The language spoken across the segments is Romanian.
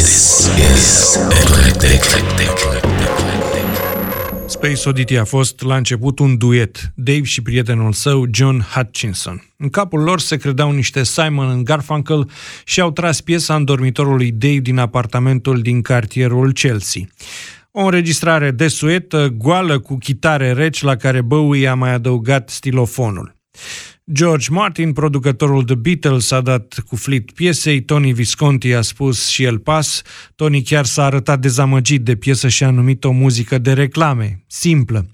This is Eclectic. Space Oddity a fost la început un duet, Dave și prietenul său, John Hutchinson. În capul lor se credeau niște Simon Garfunkel și au tras piesa în dormitorul lui Dave din apartamentul din cartierul Chelsea. O înregistrare de suetă, goală cu chitare reci, la care Bowie a mai adăugat stilofonul. George Martin, producătorul The Beatles, a dat cu flit piesei, Tony Visconti a spus și el pas, Tony chiar s-a arătat dezamăgit de piesă și a numit o muzică de reclame, simplă.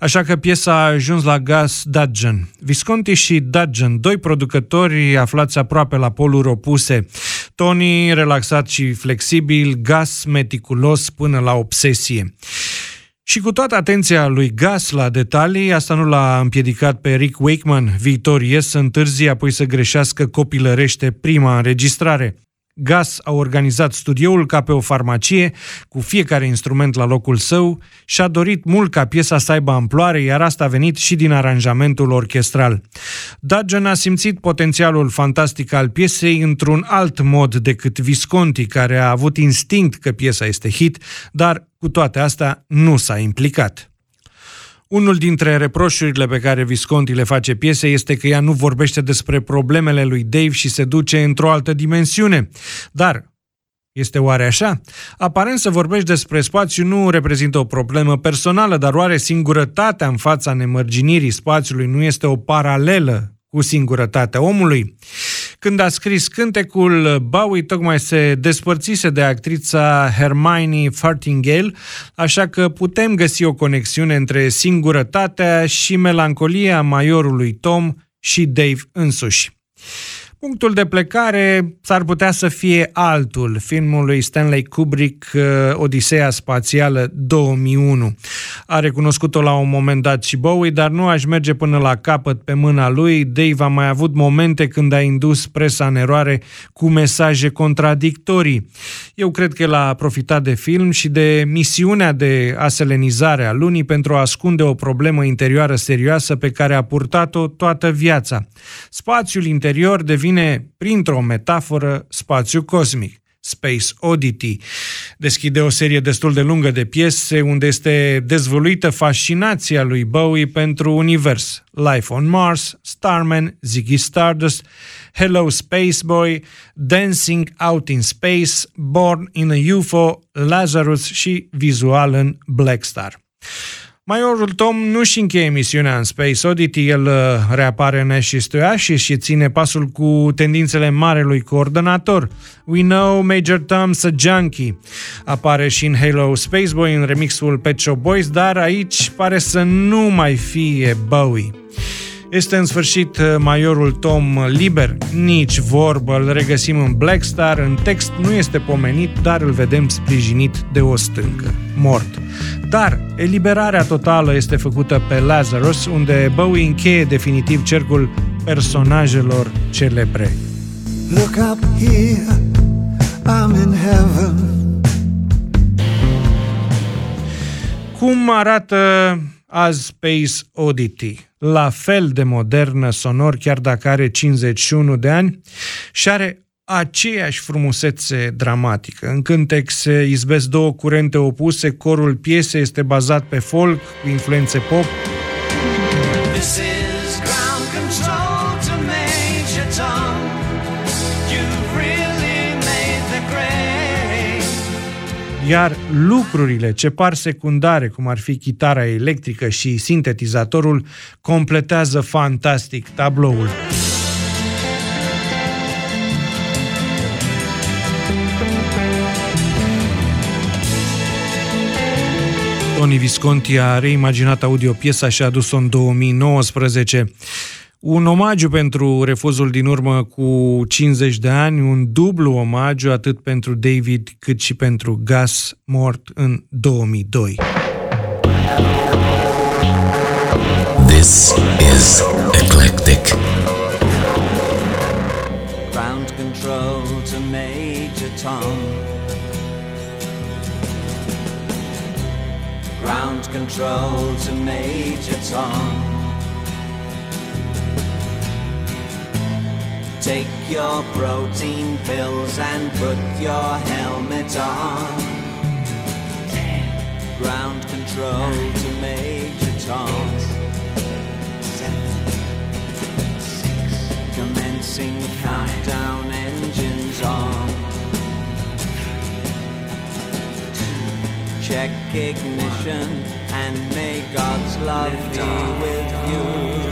Așa că piesa a ajuns la Gus Dudgeon. Visconti și Dudgeon, doi producători aflați aproape la poluri opuse. Tony relaxat și flexibil, Gus meticulos până la obsesie. Și cu toată atenția lui Gas la detalii, asta nu l-a împiedicat pe Rick Wakeman, viitor să întârzi, apoi să greșească copilărește prima înregistrare. Gas a organizat studioul ca pe o farmacie, cu fiecare instrument la locul său și a dorit mult ca piesa să aibă amploare, iar asta a venit și din aranjamentul orchestral. Dudgeon a simțit potențialul fantastic al piesei într-un alt mod decât Visconti, care a avut instinct că piesa este hit, dar cu toate astea nu s-a implicat. Unul dintre reproșurile pe care Visconti le face piese este că ea nu vorbește despre problemele lui Dave și se duce într-o altă dimensiune. Dar este oare așa? Aparent să vorbești despre spațiu nu reprezintă o problemă personală, dar oare singurătatea în fața nemărginirii spațiului nu este o paralelă cu singurătatea omului? Când a scris cântecul, Bowie tocmai se despărțise de actrița Hermione Fartingale, așa că putem găsi o conexiune între singurătatea și melancolia majorului Tom și Dave însuși. Punctul de plecare s-ar putea să fie altul, filmul lui Stanley Kubrick, uh, Odiseea Spațială 2001. A recunoscut-o la un moment dat și Bowie, dar nu aș merge până la capăt pe mâna lui. Dave a mai avut momente când a indus presa în eroare cu mesaje contradictorii. Eu cred că el a profitat de film și de misiunea de aselenizare a lunii pentru a ascunde o problemă interioară serioasă pe care a purtat-o toată viața. Spațiul interior devine define printr-o metaforă spațiu cosmic. Space Oddity. Deschide o serie destul de lungă de piese unde este dezvăluită fascinația lui Bowie pentru univers. Life on Mars, Starman, Ziggy Stardust, Hello Space Boy, Dancing Out in Space, Born in a UFO, Lazarus și vizual în Black Star. Majorul Tom nu-și încheie misiunea în Space Oddity, el uh, reapare în Ashes to Ashes și ține pasul cu tendințele marelui coordonator. We know Major Tom's a junkie. Apare și în Halo Space Boy în remixul Pet Shop Boys, dar aici pare să nu mai fie Bowie. Este în sfârșit uh, majorul Tom liber? Nici vorbă, îl regăsim în Black Star, în text nu este pomenit, dar îl vedem sprijinit de o stâncă, mort. Dar eliberarea totală este făcută pe Lazarus, unde Bowie încheie definitiv cercul personajelor celebre. Look up here, I'm in heaven. Cum arată azi Space Oddity? la fel de modernă sonor, chiar dacă are 51 de ani, și are aceeași frumusețe dramatică. În cântec se izbesc două curente opuse, corul piesei este bazat pe folk cu influențe pop, iar lucrurile ce par secundare, cum ar fi chitara electrică și sintetizatorul, completează fantastic tabloul. Tony Visconti a reimaginat audio piesa și a adus-o în 2019 un omagiu pentru refuzul din urmă cu 50 de ani, un dublu omagiu atât pentru David cât și pentru Gus, mort în 2002. This is Eclectic. Ground control to Major Tom. Ground control to Major Tom. Take your protein pills and put your helmet on. Ground control to Major Tom. Commencing countdown engines on. Check ignition and may God's love be with you.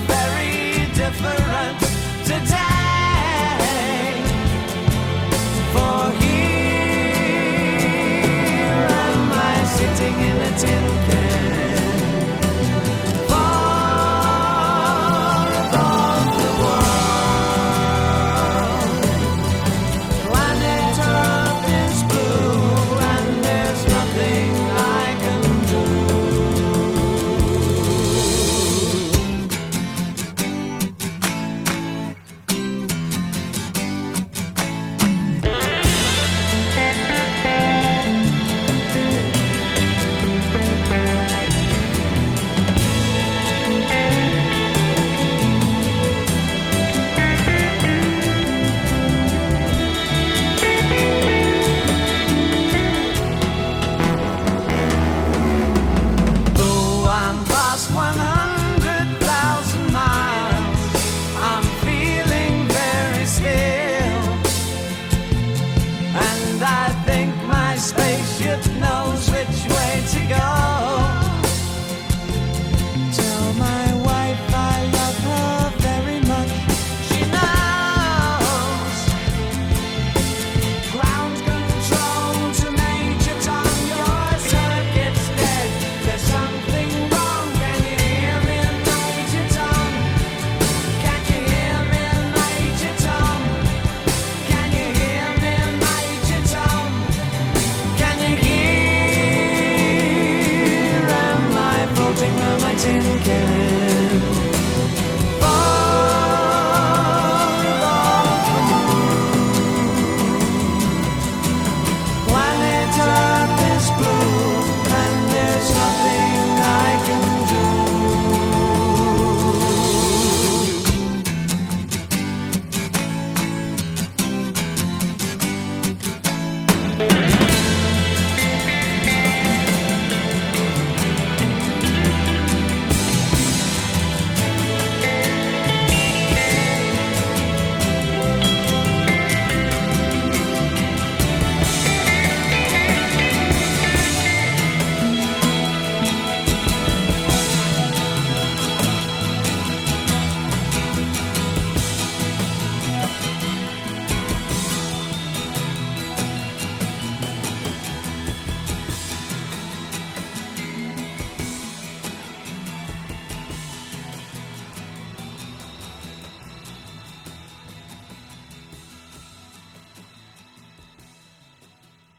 knows.